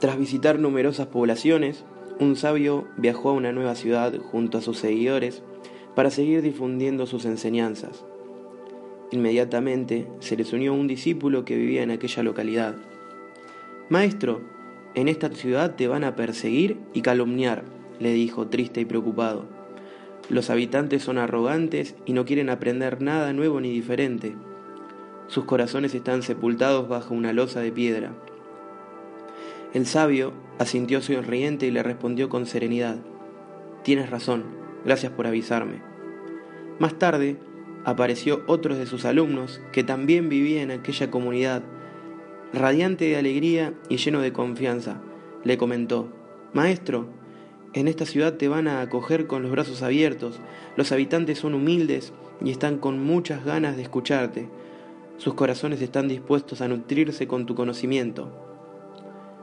Tras visitar numerosas poblaciones, un sabio viajó a una nueva ciudad junto a sus seguidores para seguir difundiendo sus enseñanzas. Inmediatamente se les unió un discípulo que vivía en aquella localidad. Maestro, en esta ciudad te van a perseguir y calumniar, le dijo triste y preocupado. Los habitantes son arrogantes y no quieren aprender nada nuevo ni diferente. Sus corazones están sepultados bajo una losa de piedra. El sabio asintió sonriente y le respondió con serenidad, Tienes razón, gracias por avisarme. Más tarde, apareció otro de sus alumnos que también vivía en aquella comunidad. Radiante de alegría y lleno de confianza, le comentó, Maestro, en esta ciudad te van a acoger con los brazos abiertos, los habitantes son humildes y están con muchas ganas de escucharte. Sus corazones están dispuestos a nutrirse con tu conocimiento.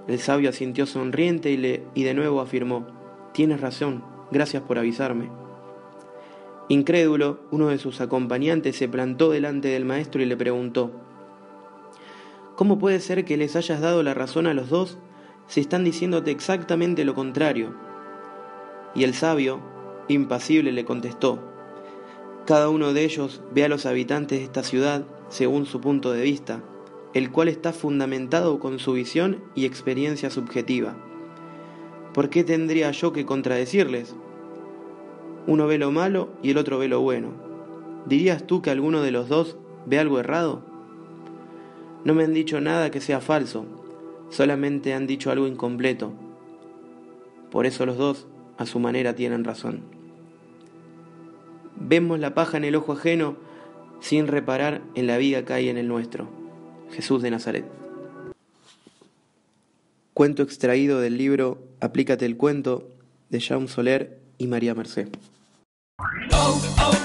El sabio asintió sonriente y, le, y de nuevo afirmó, Tienes razón, gracias por avisarme. Incrédulo, uno de sus acompañantes se plantó delante del maestro y le preguntó, ¿Cómo puede ser que les hayas dado la razón a los dos si están diciéndote exactamente lo contrario? Y el sabio, impasible, le contestó, Cada uno de ellos ve a los habitantes de esta ciudad según su punto de vista el cual está fundamentado con su visión y experiencia subjetiva. ¿Por qué tendría yo que contradecirles? Uno ve lo malo y el otro ve lo bueno. ¿Dirías tú que alguno de los dos ve algo errado? No me han dicho nada que sea falso, solamente han dicho algo incompleto. Por eso los dos, a su manera, tienen razón. Vemos la paja en el ojo ajeno sin reparar en la viga que hay en el nuestro. Jesús de Nazaret. Cuento extraído del libro Aplícate el cuento de Jean Soler y María Merced. Oh, oh,